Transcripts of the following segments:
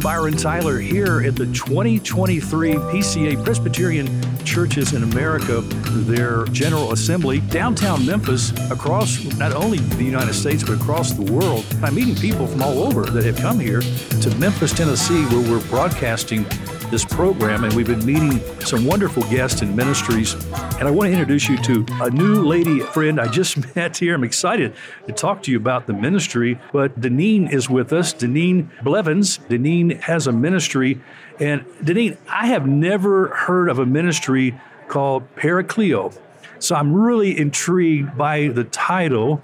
I'm Byron Tyler here at the 2023 PCA Presbyterian Churches in America, their General Assembly, downtown Memphis, across not only the United States, but across the world. I'm meeting people from all over that have come here to Memphis, Tennessee, where we're broadcasting this program, and we've been meeting some wonderful guests and ministries. And I want to introduce you to a new lady friend I just met here. I'm excited to talk to you about the ministry. But Denine is with us, Denine Blevins. Denine has a ministry. And Denine, I have never heard of a ministry called Parakaleo. So I'm really intrigued by the title.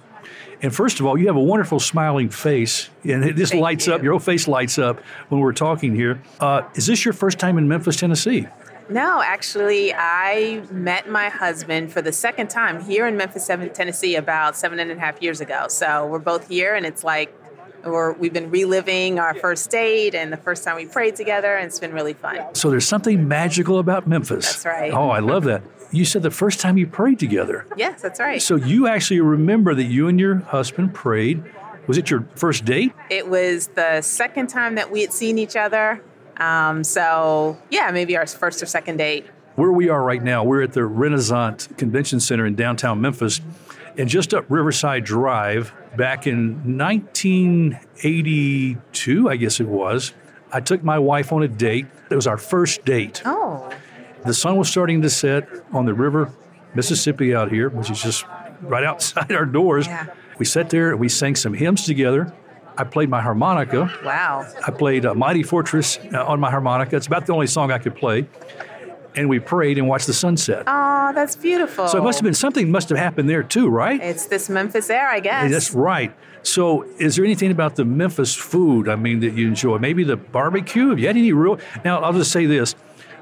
And first of all, you have a wonderful smiling face, and it just Thank lights you. up. Your whole face lights up when we're talking here. Uh, is this your first time in Memphis, Tennessee? No, actually, I met my husband for the second time here in Memphis, Tennessee, about seven and a half years ago. So we're both here, and it's like we're, we've been reliving our first date and the first time we prayed together, and it's been really fun. So there's something magical about Memphis. That's right. Oh, I love that. You said the first time you prayed together. Yes, that's right. So you actually remember that you and your husband prayed. Was it your first date? it was the second time that we had seen each other. Um, so, yeah, maybe our first or second date. Where we are right now, we're at the Renasant Convention Center in downtown Memphis, and just up Riverside Drive, back in 1982, I guess it was, I took my wife on a date. It was our first date. Oh, The sun was starting to set on the river, Mississippi, out here, which is just right outside our doors. Yeah. We sat there and we sang some hymns together. I played my harmonica. wow. I played uh, Mighty Fortress uh, on my harmonica. It's about the only song I could play. And we prayed and watched the sunset. Oh, that's beautiful. So it must have been something must have happened there too, right? It's this Memphis air, I guess. That's right. So, is there anything about the Memphis food? I mean, that you enjoy? Maybe the barbecue. Have you had any real? Now, I'll just say this: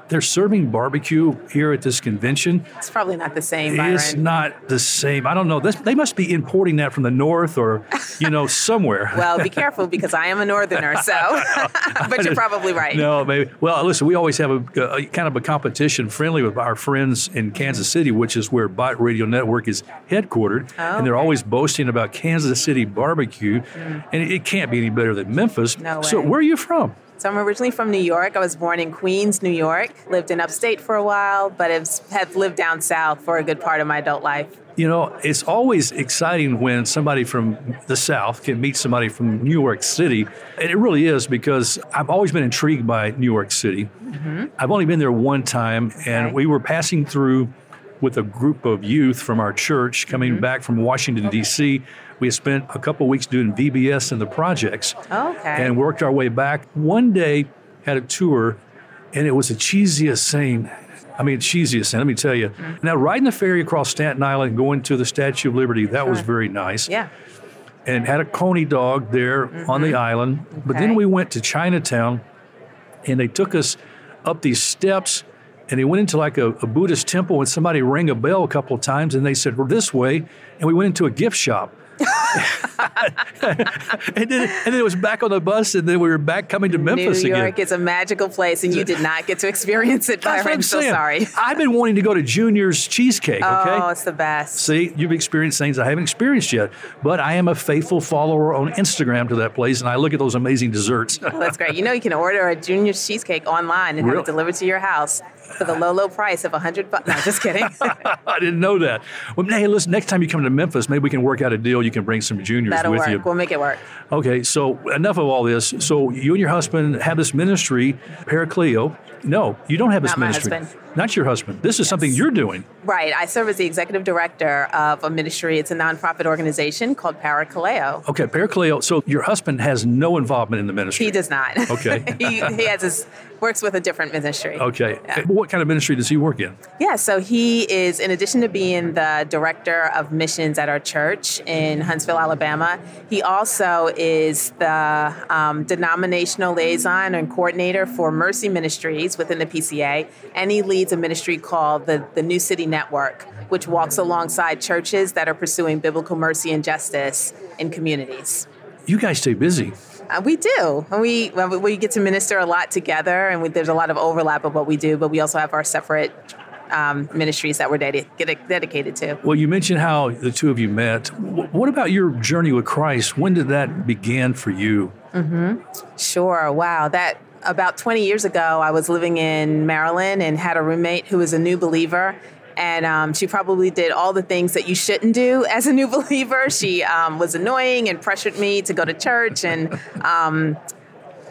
they're serving barbecue here at this convention. It's probably not the same, Byron. It's not the same. I don't know. This, they must be importing that from the north or, you know, somewhere. Well, be careful because I am a northerner, so. but you're probably right. No, maybe. Well, listen, we always have a, a kind of a competition friendly with our friends in Kansas City, which is where Bott Radio Network is headquartered, Oh, and they're oh, okay. always boasting about Kansas City barbecue, mm. and it, it can't be any better than Memphis. No way. So, where are you from? So I'm originally from New York. I was born in Queens, New York. Lived in upstate for a while, but have, lived down south for a good part of my adult life. You know, it's always exciting when somebody from the South can meet somebody from New York City. And it really is because I've always been intrigued by New York City. Mm-hmm. I've only been there one time, and Okay. we were passing through with a group of youth from our church coming Mm-hmm. back from Washington, D.C. We had spent a couple weeks doing VBS and the projects Okay. and worked our way back. One day, had a tour, and it was the cheesiest thing. I mean, cheesiest thing, let me tell you. Mm-hmm. Now, riding the ferry across Staten Island going to the Statue of Liberty, that was very nice. yeah. And had a coney dog there on the island. But then Mm-hmm. We went to Chinatown, and they took us up these steps. And they went into like a, a Buddhist temple, and somebody rang a bell a couple of times, and they said, "We're this way." And we went into a gift shop. and then and then it was back on the bus, and then we were back coming to Memphis again. New again. York is a magical place, and you did not get to experience it, what Byron. I'm so sorry. I've been wanting to go to Junior's Cheesecake. Okay. Oh, it's the best. See, you've experienced things I haven't experienced yet, but I am a faithful follower on Instagram to that place, and I look at those amazing desserts. Well, that's great. You know, you can order a Junior's cheesecake online and have Really? it delivered to your house for the low, low price of a hundred bucks. No, just kidding. I didn't know that. Well, hey, listen, next time you come to Memphis, maybe we can work out a deal. You can bring some juniors That'll with work. you. We'll make it work. Okay, so enough of all this. So you and your husband have this ministry, Parakaleo. No, you don't have this Not my ministry. husband. Not your husband. This is something you're doing. Right. I serve as the executive director of a ministry. It's a nonprofit organization called Parakaleo. Okay, Parakaleo. So your husband has no involvement in the ministry. He does not. Okay. he, he has his works with a different ministry. Okay. Yeah. What kind of ministry does he work in? Yeah, so he is, in addition to being the director of missions at our church in Huntsville, Alabama, he also is the um, denominational liaison and coordinator for Mercy Ministries within the PCA, and he leads a ministry called the, the New City Network, which walks alongside churches that are pursuing biblical mercy and justice in communities. You guys stay busy. Uh, we do. And we well, we get to minister a lot together, and we, there's a lot of overlap of what we do. But we also have our separate um, ministries that we're ded- dedicated to. Well, you mentioned how the two of you met. What about your journey with Christ? When did that begin for you? Mm-hmm. Sure. Wow. That about 20 years ago, I was living in Maryland and had a roommate who was a new believer. And um, she probably did all the things that you shouldn't do as a new believer. She um, was annoying and pressured me to go to church and um,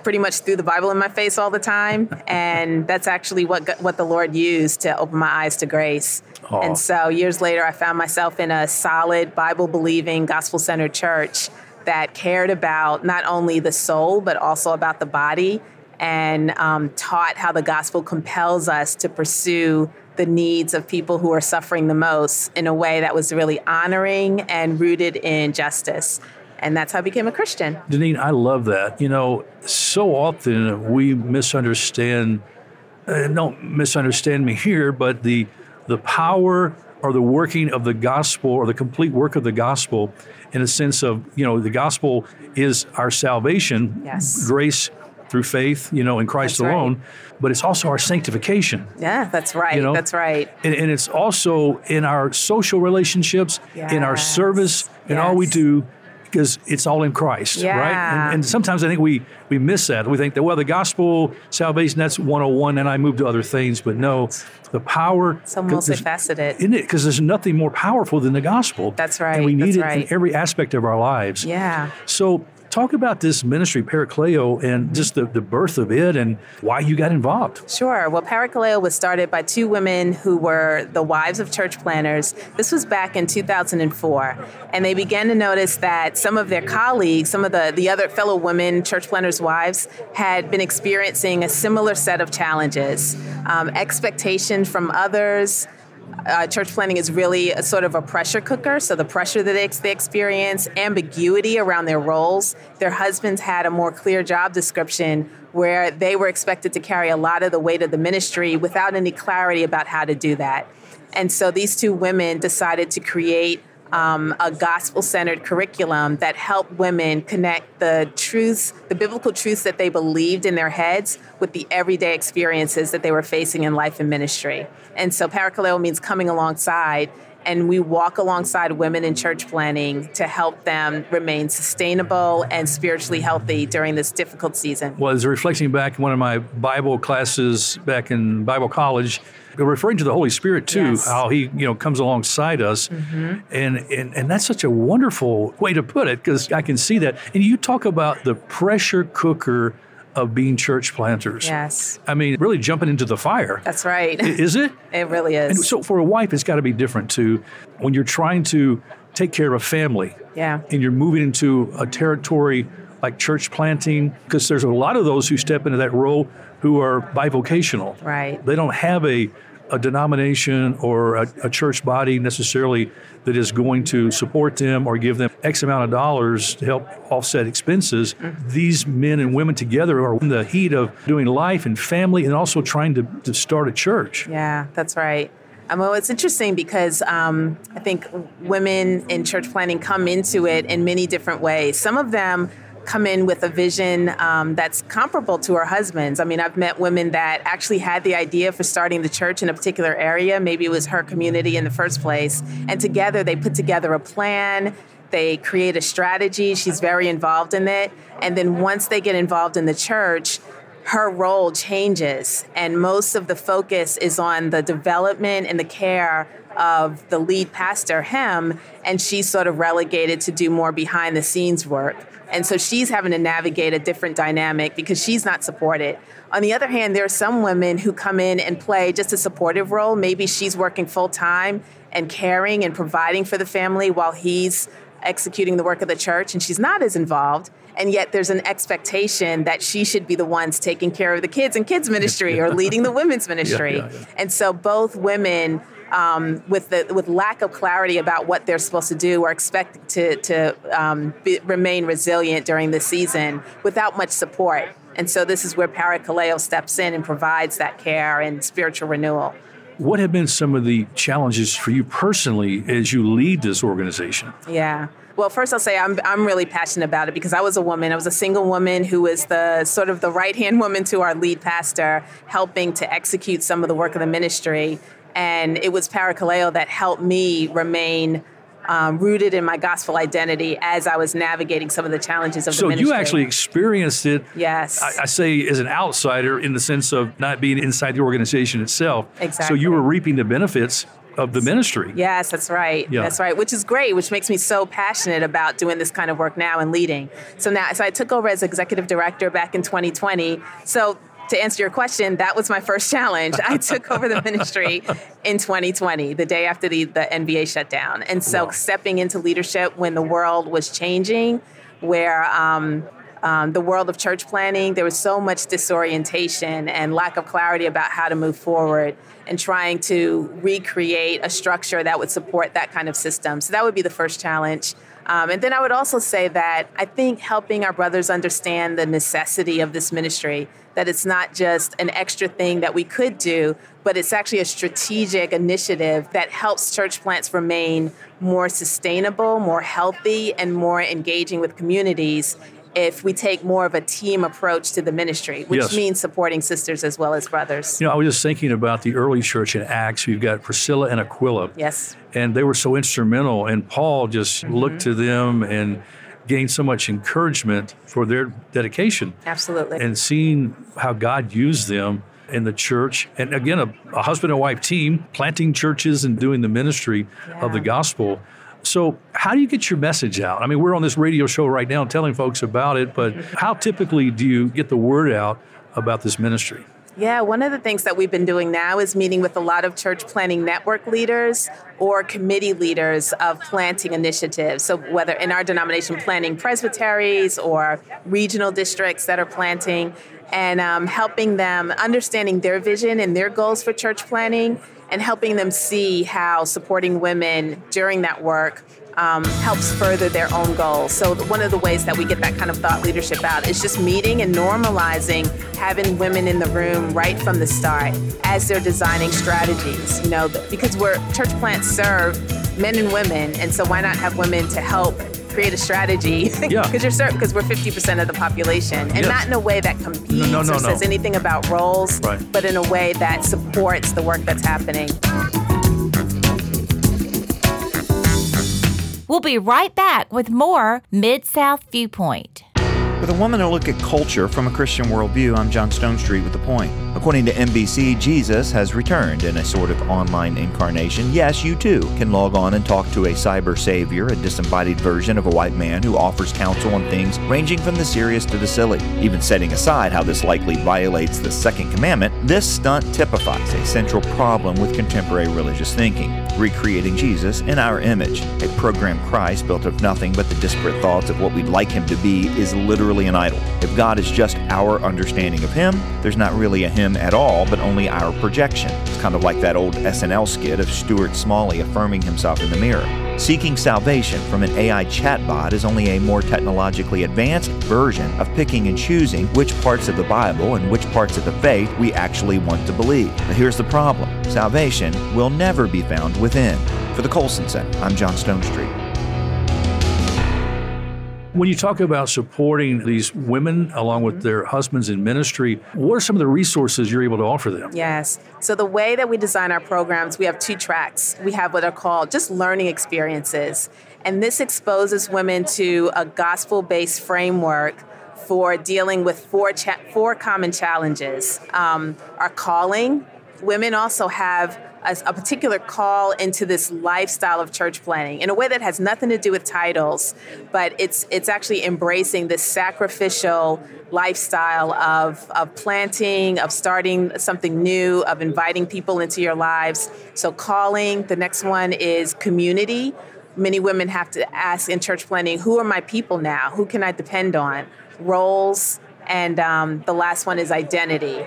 pretty much threw the Bible in my face all the time. And that's actually what, what the Lord used to open my eyes to grace. Oh. And so years later, I found myself in a solid, Bible believing, gospel centered church that cared about not only the soul, but also about the body and um, taught how the gospel compels us to pursue the needs of people who are suffering the most in a way that was really honoring and rooted in justice. And that's how I became a Christian. Denine, I love that. You know, so often we misunderstand, uh, don't misunderstand me here, but the, the power or the working of the gospel or the complete work of the gospel in a sense of, you know, the gospel is our salvation, yes. grace through faith, you know, in Christ that's alone, right. but it's also our sanctification. Yeah, that's right. You know? That's right. And, and, it's also in our social relationships, yes. in our service, in yes. all we do, because it's all in Christ, yeah. right? And, and, sometimes I think we we miss that. We think that well, the gospel, salvation, that's 101, and I move to other things. But no, the power. So multifaceted, isn't it? Because there's nothing more powerful than the gospel. That's right. And we need that's it right. in every aspect of our lives. Yeah. So Talk about this ministry, Parakaleo, and just the, the birth of it and why you got involved. Sure. Well, Parakaleo was started by two women who were the wives of church planters. This was back in 2004. And they began to notice that some of their colleagues, some of the, the other fellow women, church planters' wives, had been experiencing a similar set of challenges um, expectations from others uh, church planting is really a sort of a pressure cooker. So the pressure that they, they experience, ambiguity around their roles. Their husbands had a more clear job description where they were expected to carry a lot of the weight of the ministry without any clarity about how to do that. And so these two women decided to create um, a gospel centered curriculum that helped women connect the truths, the biblical truths that they believed in their heads with the everyday experiences that they were facing in life and ministry. And so parakaleo means coming alongside and we walk alongside women in church planting to help them remain sustainable and spiritually healthy during this difficult season. Well, as reflecting back in one of my Bible classes back in Bible college, referring to the Holy Spirit too, yes. how He you know comes alongside us, mm-hmm. and, and and that's such a wonderful way to put it because I can see that. And you talk about the pressure cooker of being church planters. Yes. I mean, really jumping into the fire. That's right. Is it? It really is. And so for a wife, it's got to be different too. When you're trying to take care of a family. Yeah. And you're moving into a territory like church planting, because there's a lot of those who step into that role who are bivocational. Right. They don't have a a denomination or a, a, church body necessarily that is going to support them or give them X amount of dollars to help offset expenses. These men and women together are in the heat of doing life and family and also trying to, to start a church. Yeah, that's right. Um, well, it's interesting because um, I think women in church planting come into it in many different ways. Some of them come in with a vision um, that's comparable to her husband's. I mean, I've met women that actually had the idea for starting the church in a particular area. Maybe it was her community in the first place. And together they put together a plan. They create a strategy. She's very involved in it. And then once they get involved in the church, her role changes. And most of the focus is on the development and the care of the lead pastor, him, and she's sort of relegated to do more behind the scenes work. And so she's having to navigate a different dynamic because she's not supported. On the other hand, there are some women who come in and play just a supportive role. Maybe she's working full time and caring and providing for the family while he's executing the work of the church, and she's not as involved. And yet, there's an expectation that she should be the ones taking care of the kids and kids ministry or leading the women's ministry. Yeah, yeah, yeah. And so, both women um, with the with lack of clarity about what they're supposed to do, are expected to to um, be, remain resilient during the season without much support. And so this is where Parakaleo steps in and provides that care and spiritual renewal. What have been some of the challenges for you personally as you lead this organization? Yeah. Well, first I'll say I'm, I'm really passionate about it because I was a woman. I was a single woman who was the sort of the right hand woman to our lead pastor, helping to execute some of the work of the ministry. And it was Parakaleo that helped me remain um, rooted in my gospel identity as I was navigating some of the challenges of so the ministry. you actually experienced it. Yes. I, I, say as an outsider in the sense of not being inside the organization itself. Exactly. So you were reaping the benefits of the ministry. Yes, that's right. Yeah. That's right, which is great, which makes me so passionate about doing this kind of work now and leading. So now, so I took over as executive director back in 2020. So to answer your question, that was my first challenge. I took over the ministry in 2020, the day after the, the NBA shut down. And so wow. stepping into leadership when the world was changing, where um, um, the world of church planting, there was so much disorientation and lack of clarity about how to move forward and trying to recreate a structure that would support that kind of system. So that would be the first challenge. Um, and then I would also say that I think helping our brothers understand the necessity of this ministry, that it's not just an extra thing that we could do, but it's actually a strategic initiative that helps church plants remain more sustainable, more healthy, and more engaging with communities if we take more of a team approach to the ministry, which yes. means supporting sisters as well as brothers. You know, I was just thinking about the early church in Acts. You've got Priscilla and Aquila. Yes. And they were so instrumental, and Paul just mm-hmm. looked to them and gained so much encouragement for their dedication. Absolutely. And seeing how God used them in the church. And again, a, a husband and wife team planting churches and doing the ministry yeah. of the gospel. So, how do you get your message out? I mean, we're on this radio show right now telling folks about it, but how typically do you get the word out about this ministry? Yeah, one of the things that we've been doing now is meeting with a lot of church planting network leaders or committee leaders of planting initiatives. So, whether in our denomination, planting presbyteries or regional districts that are planting, and um, helping them understanding their vision and their goals for church planting and helping them see how supporting women during that work um, helps further their own goals. So, one of the ways that we get that kind of thought leadership out is just meeting and normalizing having women in the room right from the start as they're designing strategies. You know, because we're church plants serve men and women, and so why not have women to help create a strategy. Yeah. Because you're certain because we're 50% of the population, and yes. not in a way that competes no, no, no, or says anything about roles, right. but in a way that supports the work that's happening. We'll be right back with more Mid South Viewpoint. With a woman to look at culture from a Christian worldview, I'm John Stonestreet with The Point. According to NBC, Jesus has returned in a sort of online incarnation. Yes, you too can log on and talk to a cyber savior, a disembodied version of a white man who offers counsel on things ranging from the serious to the silly. Even setting aside how this likely violates the second commandment, this stunt typifies a central problem with contemporary religious thinking recreating Jesus in our image. A programmed Christ built of nothing but the disparate thoughts of what we'd like him to be is literally an idol. If God is just our understanding of him, there's not really a him at all, but only our projection. It's kind of like that old SNL skit of Stuart Smalley affirming himself in the mirror. Seeking salvation from an AI chatbot is only a more technologically advanced version of picking and choosing which parts of the Bible and which parts of the faith we actually want to believe. But here's the problem salvation will never be found within. For the Colson Center, I'm John Stonestreet. When you talk about supporting these women along with their husbands in ministry, what are some of the resources you're able to offer them? Yes. So, the way that we design our programs, we have two tracks. We have what are called just learning experiences. And this exposes women to a gospel based framework for dealing with four, cha- four common challenges um, our calling. Women also have a, a, particular call into this lifestyle of church planting in a way that has nothing to do with titles, but it's it's actually embracing this sacrificial lifestyle of, of planting, of starting something new, of inviting people into your lives. So calling, the next one is community. Many women have to ask in church planting, who are my people now? Who can I depend on? Roles, and um, the last one is identity.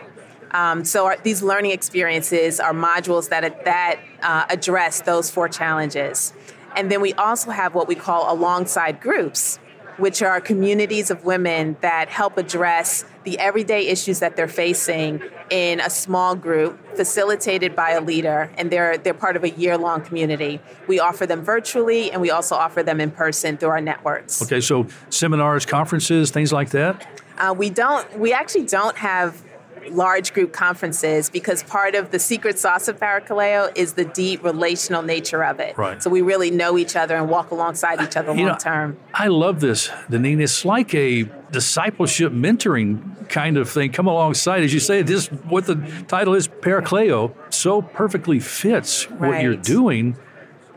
Um, so our, these learning experiences are modules that that uh, address those four challenges, and then we also have what we call alongside groups, which are communities of women that help address the everyday issues that they're facing in a small group facilitated by a leader and they're they're part of a year-long community. We offer them virtually and we also offer them in person through our networks. Okay, so seminars, conferences, things like that? Uh, we don't we actually don't have large group conferences because part of the secret sauce of Parakaleo is the deep relational nature of it. Right. So we really know each other and walk alongside each other You know, long term. I love this, Denine. It's like a discipleship mentoring kind of thing. Come alongside, as you say, this what the title is, Parakaleo, so perfectly fits what you're doing.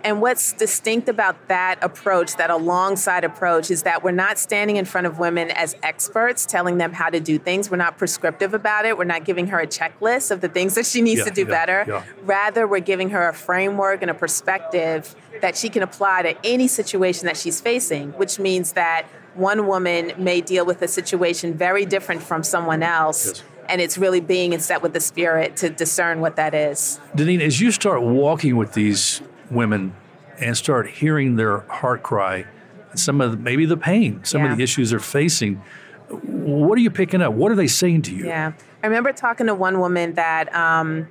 And what's distinct about that approach, that alongside approach, is that we're not standing in front of women as experts telling them how to do things. We're not prescriptive about it. We're not giving her a checklist of the things that she needs Yeah, to do yeah, better. yeah. Rather, we're giving her a framework and a perspective that she can apply to any situation that she's facing, which means that one woman may deal with a situation very different from someone else. Yes. And it's really being in step with the spirit to discern what that is. Denine, as you start walking with these women and start hearing their heart cry, some of the, maybe the pain, some Yeah. of the issues they're facing, what are you picking up? What are they saying to you? Yeah. I remember talking to one woman that um,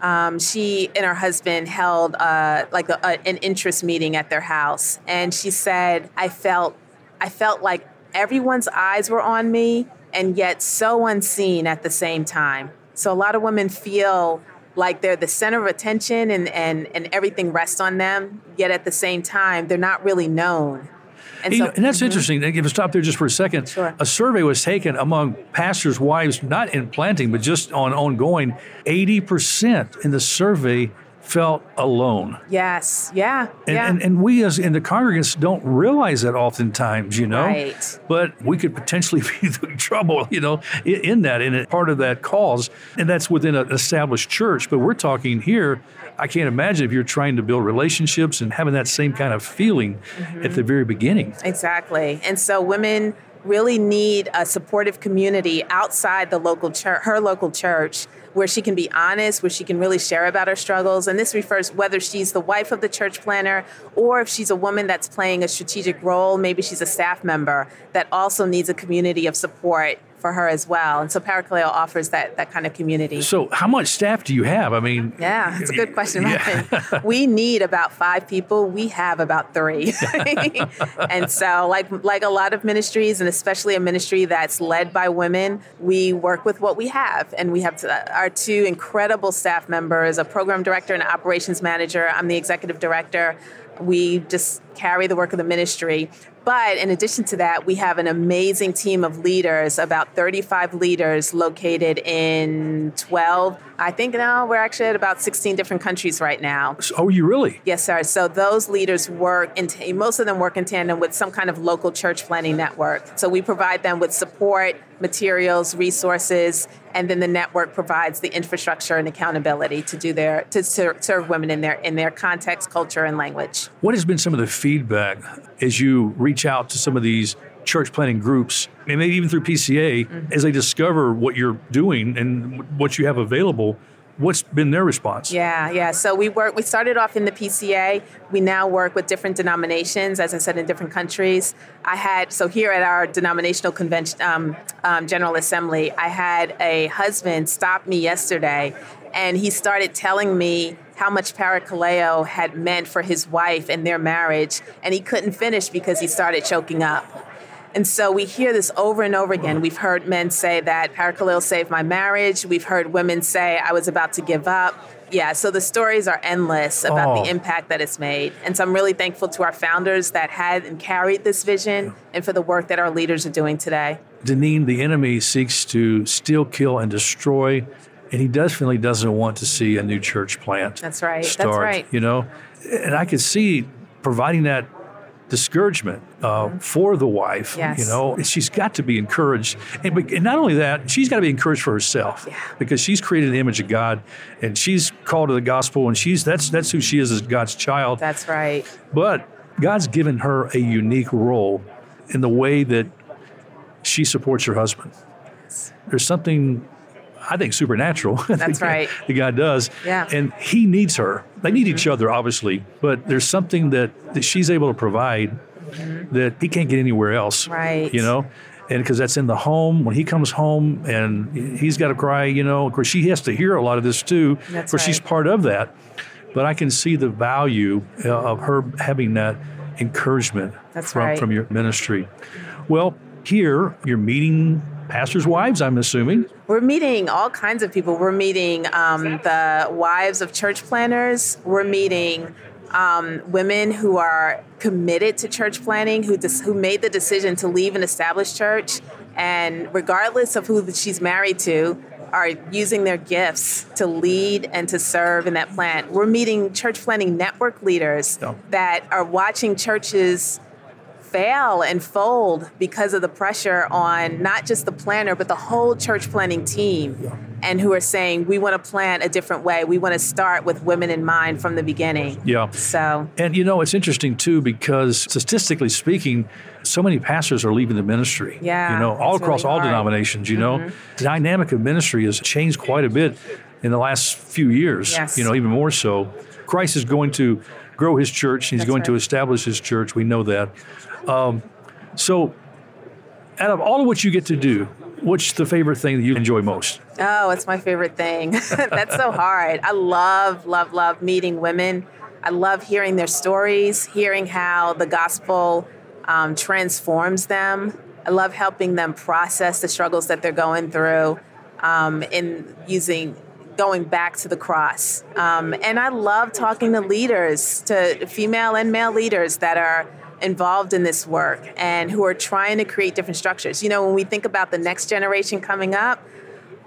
um, she and her husband held uh, like a, a, an interest meeting at their house, and she said, "I felt, I felt like everyone's eyes were on me, and yet so unseen at the same time." So a lot of women feel like they're the center of attention, and and and everything rests on them. Yet at the same time, they're not really known. And You know, and that's mm-hmm. interesting. If you stop there just for a second, Sure. a survey was taken among pastors' wives, not in planting, but just on ongoing. 80% in the survey felt alone. yes, yeah, And, yeah. and, and we as in the congregants don't realize that oftentimes, you know. Right. But we could potentially be the trouble, you know, in, in that, in a part of that cause. And that's within an established church. But we're talking here, I can't imagine if you're trying to build relationships and having that same kind of feeling at mm-hmm. the very beginning. Exactly. And so women really need a supportive community outside the local church, her local church, where she can be honest, where she can really share about her struggles. And this refers whether she's the wife of the church planter or if she's a woman that's playing a strategic role, maybe she's a staff member that also needs a community of support for her as well. And so Parakaleo offers that that kind of community. So, how much staff do you have? I mean, Yeah, it's a good question, Yeah. We need about five people. We have about three, and so like like a lot of ministries, and especially a ministry that's led by women, we work with what we have, and we have to, our two incredible staff members, a program director and an operations manager. I'm the executive director. We just carry the work of the ministry. But in addition to that, we have an amazing team of leaders, about 35 leaders located in 12. I think now we're actually at about 16 different countries right now. oh, you really? Yes, sir. So those leaders work, in t- most of them work in tandem with some kind of local church planting network. So we provide them with support, materials, resources, and then the network provides the infrastructure and accountability to do their to ser- serve women in their in their context, culture, and language. What has been some of the feedback as you reach out to some of these church planting groups, and maybe even through PCA, Mm-hmm. as they discover what you're doing and what you have available? What's been their response? Yeah, yeah. So we work. We started off in the PCA. We now work with different denominations, as I said, in different countries. I had so here at our denominational convention, um, um, General Assembly, I had a husband stop me yesterday, and he started telling me how much Parakaleo had meant for his wife and their marriage, and he couldn't finish because he started choking up. And so we hear this over and over again. We've heard men say that Parakaleo saved my marriage. We've heard women say I was about to give up. Yeah, so the stories are endless about Oh. the impact that it's made. And so I'm really thankful to our founders that had and carried this vision and for the work that our leaders are doing today. Denine, the enemy seeks to steal, kill, and destroy, and he definitely doesn't want to see a new church plant. That's right. That's right. You know, and I could see providing that discouragement uh, for the wife. Yes. You know, she's got to be encouraged, and, and not only that, she's got to be encouraged for herself Yeah. because she's created the image of God, and she's called to the gospel, and she's that's that's who she is as God's child. That's right. But God's given her a unique role in the way that she supports her husband. There's something I think supernatural. That's that God- right. That God does. Yeah. And he needs her. They need each other, obviously, but there's something that, that she's able to provide that he can't get anywhere else. Right. You know? And because that's in the home, when he comes home and he's got to cry, you know, of course, she has to hear a lot of this too. That's of course, she's part of that. But I can see the value uh, of her having that encouragement That's from, right. from your ministry. Well, here you're meeting pastors' wives, I'm assuming. We're meeting all kinds of people. We're meeting um, the wives of church planters. We're meeting um, women who are committed to church planting, who dis- who made the decision to leave an established church, and regardless of who she's married to, are using their gifts to lead and to serve in that plant. We're meeting church planting network leaders Yeah. that are watching churches fail and fold because of the pressure on not just the planter but the whole church planting team and who are saying we want to plan a different way we want to start with women in mind from the beginning Yeah. so And you know, it's interesting too because statistically speaking, so many pastors are leaving the ministry. Yeah, You know, all across really all. Mm-hmm. denominations, you know. The dynamic of ministry has changed quite a bit in the last few years. Yes. You know, even more so. Christ is going to grow his church, he's That's going to establish his church. We know that. Um, so out of all of what you get to do, what's the favorite thing that you enjoy most? Oh, it's my favorite thing. That's so hard. I love, love, love meeting women. I love hearing their stories, hearing how the gospel um, transforms them. I love helping them process the struggles that they're going through um, in using going back to the cross. Um, and I love talking to leaders, to female and male leaders that are involved in this work and who are trying to create different structures. You know, when we think about the next generation coming up,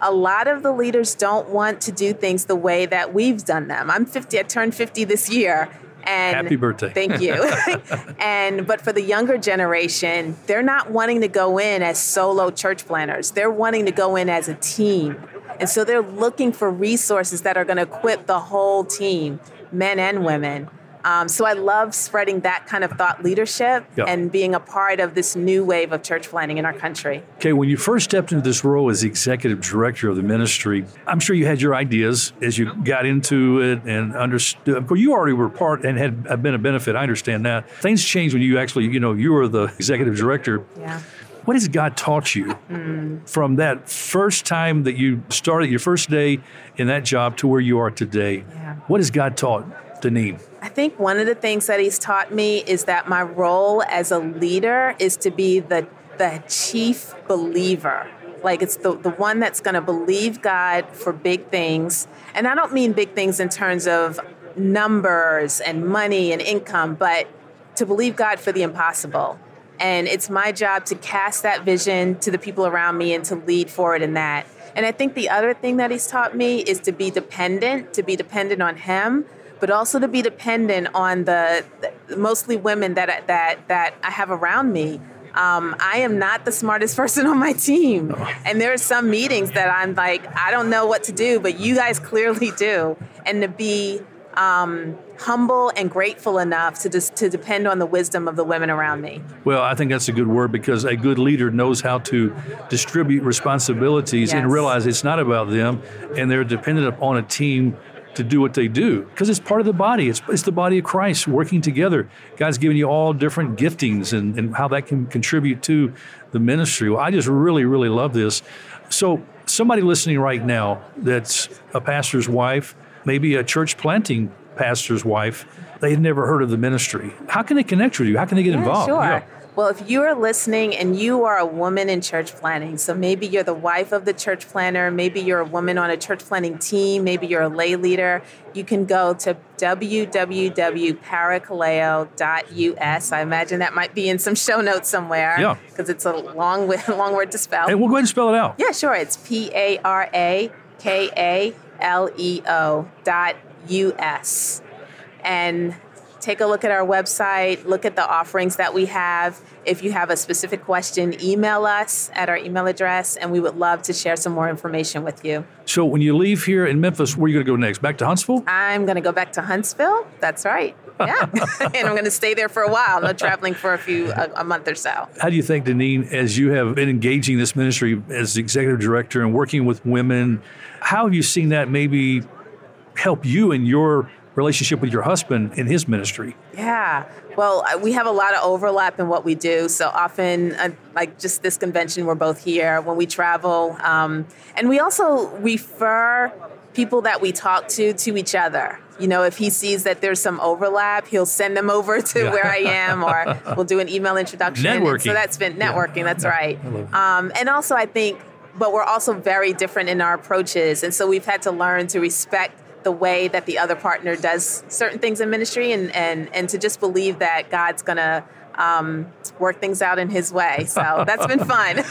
a lot of the leaders don't want to do things the way that we've done them. I'm 50, I turned 50 this year. And Happy birthday. Thank you. and but for the younger generation, they're not wanting to go in as solo church planters. They're wanting to go in as a team. And so they're looking for resources that are going to equip the whole team, men and women. Um, so I love spreading that kind of thought leadership Yeah. and being a part of this new wave of church planting in our country. Okay, when you first stepped into this role as executive director of the ministry, I'm sure you had your ideas as you got into it and understood. Of course, you already were part and had been a benefit. I understand that. Things changed when you actually, you know, you were the executive director. Yeah. What has God taught you from that first time that you started your first day in that job to where you are today? Yeah. What has God taught Denine? I think one of the things that he's taught me is that my role as a leader is to be the the chief believer. Like it's the, the one that's gonna believe God for big things. And I don't mean big things in terms of numbers and money and income, but to believe God for the impossible. And it's my job to cast that vision to the people around me and to lead forward in that. And I think the other thing that he's taught me is to be dependent, to be dependent on him, but also to be dependent on the, the mostly women that that that I have around me. Um, I am not the smartest person on my team, and there are some meetings that I'm like, I don't know what to do, but you guys clearly do. And to be um, humble and grateful enough to just to depend on the wisdom of the women around me. Well, I think that's a good word because a good leader knows how to distribute responsibilities and realize it's not about them and they're dependent upon a team to do what they do because it's part of the body. It's, it's the body of Christ working together. God's given you all different giftings and, and how that can contribute to the ministry. Well, I just really, really love this. So, somebody listening right now that's a pastor's wife, maybe a church planting pastor's wife, they've never heard of the ministry. How can they connect with you? How can they get Yeah, involved? Sure. Yeah. Well, if you are listening and you are a woman in church planting, so maybe you're the wife of the church planter, maybe you're a woman on a church planting team, maybe you're a lay leader, you can go to www.parakaleo.us. I imagine that might be in some show notes somewhere. Yeah. Because it's a long, long word to spell. And we'll go ahead and spell it out. Yeah, sure. It's P A R A K A L E O dot U S. And take a look at our website, look at the offerings that we have. If you have a specific question, email us at our email address, and we would love to share some more information with you. So when you leave here in Memphis, where are you going to go next? Back to Huntsville? I'm going to go back to Huntsville. That's right. Yeah. and I'm going to stay there for a while, no traveling for a few, a, a month or so. How do you think, Denine, as you have been engaging this ministry as executive director and working with women, how have you seen that maybe help you in your relationship with your husband in his ministry? Yeah. Well, we have a lot of overlap in what we do. So often, uh, like just this convention, we're both here when we travel. Um, and we also refer people that we talk to to each other. you know, if he sees that there's some overlap, he'll send them over to where I am, or we'll do an email introduction. Networking. So that's been networking. Yeah. That's Yeah. right. I love it. Um, and also, I think, but we're also very different in our approaches, and so we've had to learn to respect the way that the other partner does certain things in ministry, and and and to just believe that God's gonna. Um, work things out in his way. So that's been fun.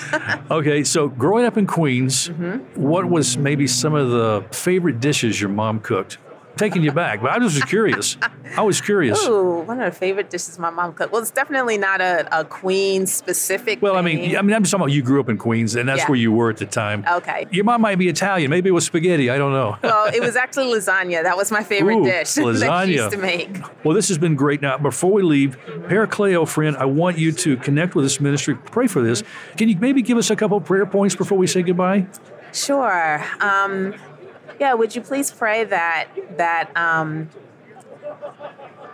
Okay, so growing up in Queens, Mm-hmm. what was maybe some of the favorite dishes your mom cooked? Taking you back, but I was just curious. I was curious. Ooh, one of the favorite dishes my mom cooked. Well, it's definitely not a, a Queen specific. Well, I mean, thing. I mean, I'm just talking about you grew up in Queens, and that's Yeah. where you were at the time. Okay. Your mom might be Italian. Maybe it was spaghetti. I don't know. well, it was actually lasagna. That was my favorite Ooh, dish that she lasagna. used to make. Well, this has been great. Now, before we leave, Parakaleo friend, I want you to connect with this ministry. Pray for this. Can you maybe give us a couple prayer points before we say goodbye? Sure. Um, yeah. Would you please pray that that um,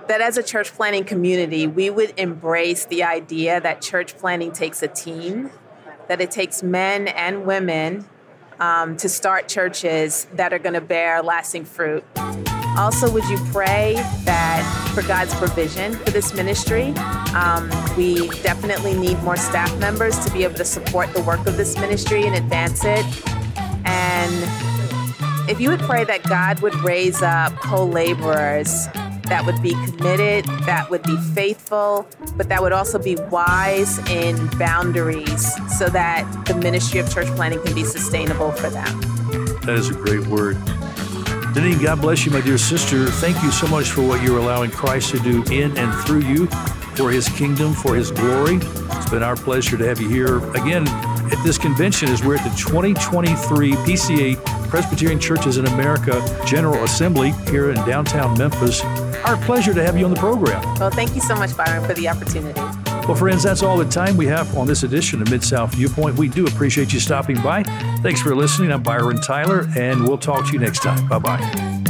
that as a church planting community, we would embrace the idea that church planting takes a team, that it takes men and women um, to start churches that are going to bear lasting fruit. Also, would you pray that for God's provision for this ministry? Um, we definitely need more staff members to be able to support the work of this ministry and advance it. And if you would pray that God would raise up co laborers that would be committed, that would be faithful, but that would also be wise in boundaries so that the ministry of church planting can be sustainable for them. That is a great word. Denine, God bless you, my dear sister. Thank you so much for what you're allowing Christ to do in and through you for his kingdom, for his glory. It's been our pleasure to have you here again at this convention is we're at the 2023 PCA Presbyterian Churches in America General Assembly here in downtown Memphis. Our pleasure to have you on the program. Well, thank you so much, Byron, for the opportunity. Well, friends, that's all the time we have on this edition of Mid South Viewpoint. We do appreciate you stopping by. Thanks for listening. I'm Byron Tyler, and we'll talk to you next time. Bye bye.